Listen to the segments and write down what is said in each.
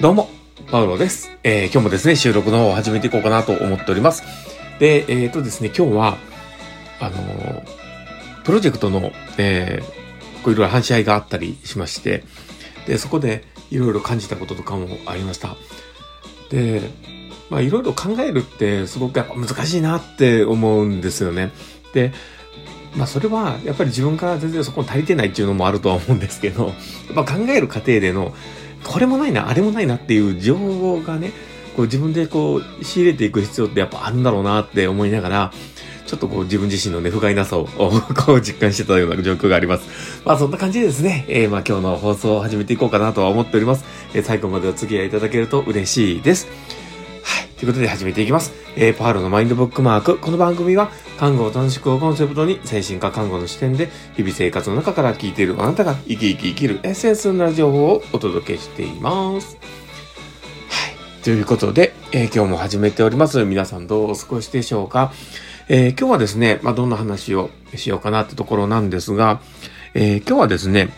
どうも、パウロです。えー、今日もですね、収録の方を始めていこうかなと思っております。で、えっ、ー、とですね、今日は、あのー、プロジェクトの、えー、こういろいろ話し合いがあったりしまして、で、そこでいろいろ感じたこととかもありました。で、まあいろいろ考えるってすごくやっぱ難しいなって思うんですよね。で、まあそれはやっぱり自分から全然そこに足りてないっていうのもあるとは思うんですけど、やっぱ考える過程でのこれもないな、あれもないなっていう情報がね、こう自分でこう仕入れていく必要ってやっぱあるんだろうなって思いながら、ちょっとこう自分自身のね、不甲斐なさをこう実感してたような状況があります。まあそんな感じでですね、えー、まあ今日の放送を始めていこうかなとは思っております。えー、最後までお付き合いいただけると嬉しいです。ということで始めていきます。えー、パールのマインドブックマーク。この番組は、看護を楽しくをコンセプトに、精神科看護の視点で、日々生活の中から聞いているあなたが生き生き生きるエッセンスな情報をお届けしています。はい。ということで、えー、今日も始めております。皆さんどうお過ごしでしょうか？えー、今日はですね、まあ、どんな話をしようかなってところなんですが、え今日はですね、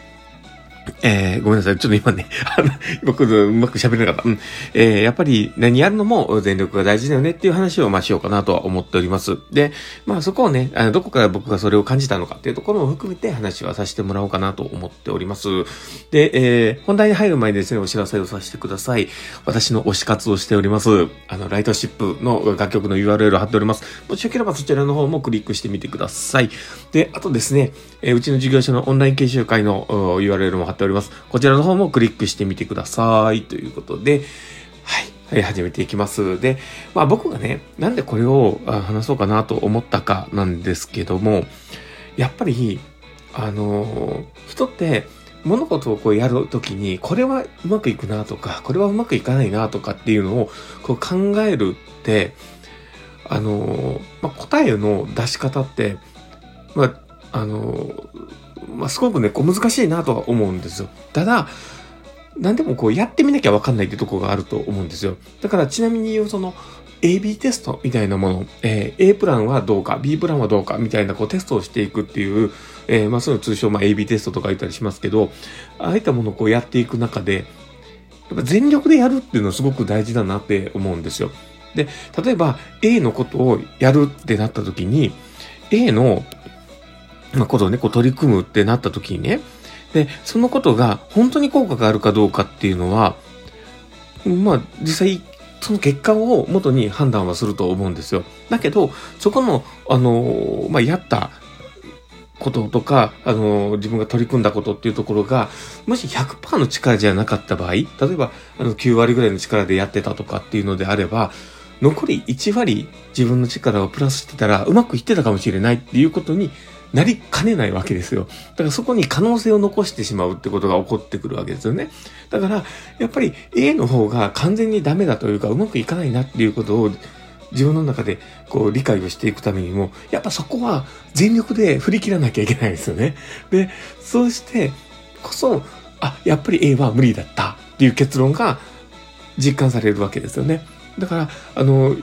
えー、ごめんなさい。ちょっと今ね、あの、僕、うまく喋れなかった。うん。えー、やっぱり何やるのも全力が大事だよねっていう話をまあしようかなとは思っております。で、まあそこをね、あの、どこから僕がそれを感じたのかっていうところも含めて話はさせてもらおうかなと思っております。で、えー、本題に入る前にですね、お知らせをさせてください。私の推し活をしております。あの、ライトシップの楽曲の URL を貼っております。もしよければそちらの方もクリックしてみてください。で、あとですね、え、うちの事業所のオンライン研修会の URL も貼ってております。こちらの方もクリックしてみてください。ということで、はい。はい、始めていきます。で、まあ僕がね、なんでこれを話そうかなと思ったかなんですけども、やっぱり、あの、人って物事をこうやるときに、これはうまくいくなとか、これはうまくいかないなとかっていうのをこう考えるって、あの、まあ、答えの出し方って、まあ、あの、まあ、すごくね、こう難しいなとは思うんですよ。ただ、何でもこうやってみなきゃわかんないってとこがあると思うんですよ。だからちなみに言うその AB テストみたいなもの、えー、A プランはどうか、B プランはどうかみたいなこうテストをしていくっていう、えー、まあそういう通称まあ AB テストとか言ったりしますけど、ああいったものをこうやっていく中で、やっぱ全力でやるっていうのはすごく大事だなって思うんですよ。で、例えば A のことをやるってなった時に、A のまあ、ことをね、こう取り組むってなった時にね、で、そのことが本当に効果があるかどうかっていうのは、まあ、実際、その結果を元に判断はすると思うんですよ。だけど、そこの、あの、まあ、やったこととか、あの、自分が取り組んだことっていうところが、もし100%の力じゃなかった場合、例えば、あの、9割ぐらいの力でやってたとかっていうのであれば、残り1割自分の力をプラスしてたら、うまくいってたかもしれないっていうことになりかねないわけですよ。だからそこに可能性を残してしまうってことが起こってくるわけですよね。だから、やっぱり A の方が完全にダメだというか、うまくいかないなっていうことを自分の中でこう理解をしていくためにも、やっぱそこは全力で振り切らなきゃいけないですよね。で、そうしてこそ、あ、やっぱり A は無理だったっていう結論が実感されるわけですよね。だから、あの、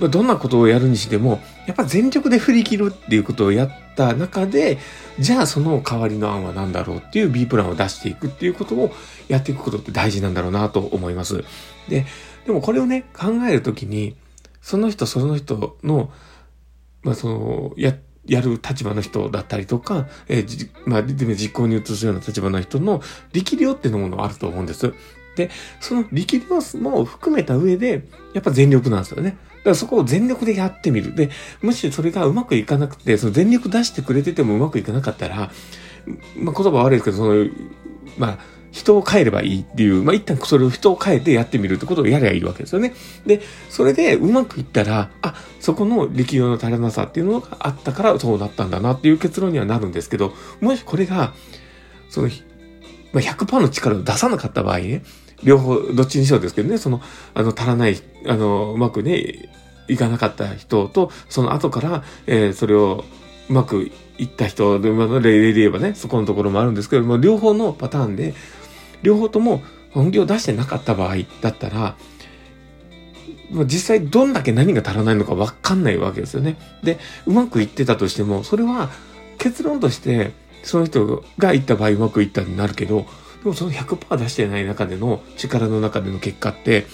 どんなことをやるにしても、やっぱ全力で振り切るっていうことをやった中で、じゃあその代わりの案は何だろうっていう B プランを出していくっていうことをやっていくことって大事なんだろうなと思います。で、でもこれをね、考えるときに、その人その人の、まあその、や、やる立場の人だったりとか、えー、まあ、実行に移すような立場の人の力量っていうものがあると思うんです。で、その力量も含めた上で、やっぱ全力なんですよね。だからそこを全力でやってみる。で、もしそれがうまくいかなくて、その全力出してくれててもうまくいかなかったら、まあ言葉悪いですけど、その、まあ、人を変えればいいっていう、まあ、一旦それを人を変えてやってみるってことをやればいいわけですよね。で、それでうまくいったら、あ、そこの力量の足らなさっていうのがあったからそうなったんだなっていう結論にはなるんですけど、もしこれが、その、まあ、100%の力を出さなかった場合ね、両方、どっちにしろですけどね、その、あの、足らない、あの、うまくね、いかなかった人と、その後から、えー、それをうまくいった人で、まあ、例で言えばね、そこのところもあるんですけども、両方のパターンで、両方とも本気を出してなかった場合だったら、実際どんだけ何が足らないのか分かんないわけですよね。で、うまくいってたとしても、それは結論として、その人が言った場合うまくいったになるけど、でもその100%出してない中での力の中での結果って、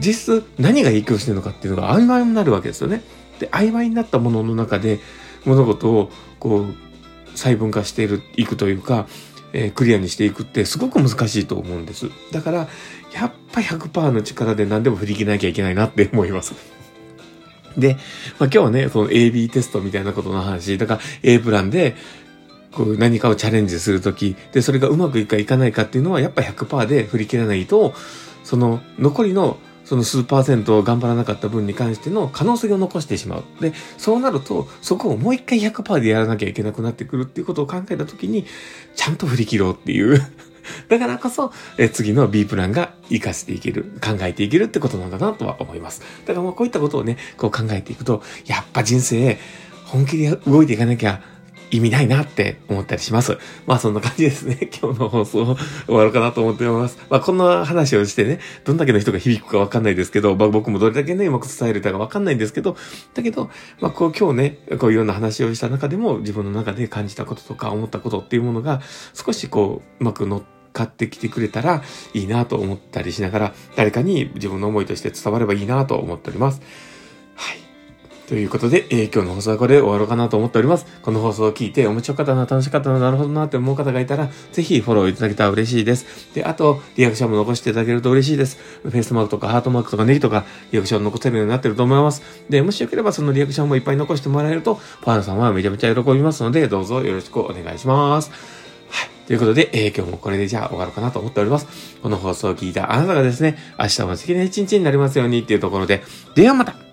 実質何が影響してるのかっていうのが曖昧になるわけですよね。で、曖昧になったものの中で物事をこう細分化している、いくというか、えー、クリアにしていくってすごく難しいと思うんです。だから、やっぱ100%の力で何でも振り切らなきゃいけないなって思います。で、まあ、今日はね、その AB テストみたいなことの話、だから A プランで、こう何かをチャレンジするとき、で、それがうまくいくかいかないかっていうのは、やっぱ100%で振り切らないと、その残りのその数パーセントを頑張らなかった分に関しての可能性を残してしまう。で、そうなると、そこをもう一回100%でやらなきゃいけなくなってくるっていうことを考えたときに、ちゃんと振り切ろうっていう だからこそ、え次の B プランが活かしていける、考えていけるってことなんだなとは思います。だからもうこういったことをね、こう考えていくと、やっぱ人生、本気で動いていかなきゃ意味ないなって思ったりします。まあそんな感じですね。今日の放送終わるかなと思っております。まあこんな話をしてね、どんだけの人が響くかわかんないですけど、まあ僕もどれだけね、うまく伝えるかわかんないんですけど、だけど、まあこう今日ね、こういろんな話をした中でも自分の中で感じたこととか思ったことっていうものが少しこう、うまく乗って、買ってきてくれたらいいなと思ったりしながら、誰かに自分の思いとして伝わればいいなと思っております。はい。ということで、えー、今日の放送はこれで終わろうかなと思っております。この放送を聞いて面白かったな、楽しかったな、なるほどなって思う方がいたら、ぜひフォローいただけたら嬉しいです。で、あと、リアクションも残していただけると嬉しいです。フェイスマークとかハートマークとかネギとか、リアクション残せるようになってると思います。で、もしよければそのリアクションもいっぱい残してもらえると、ファンさんはめちゃめちゃ喜びますので、どうぞよろしくお願いします。はい。ということで、えー、今日もこれでじゃあ終わろうかなと思っております。この放送を聞いたあなたがですね、明日も素敵な一日になりますようにっていうところで、ではまた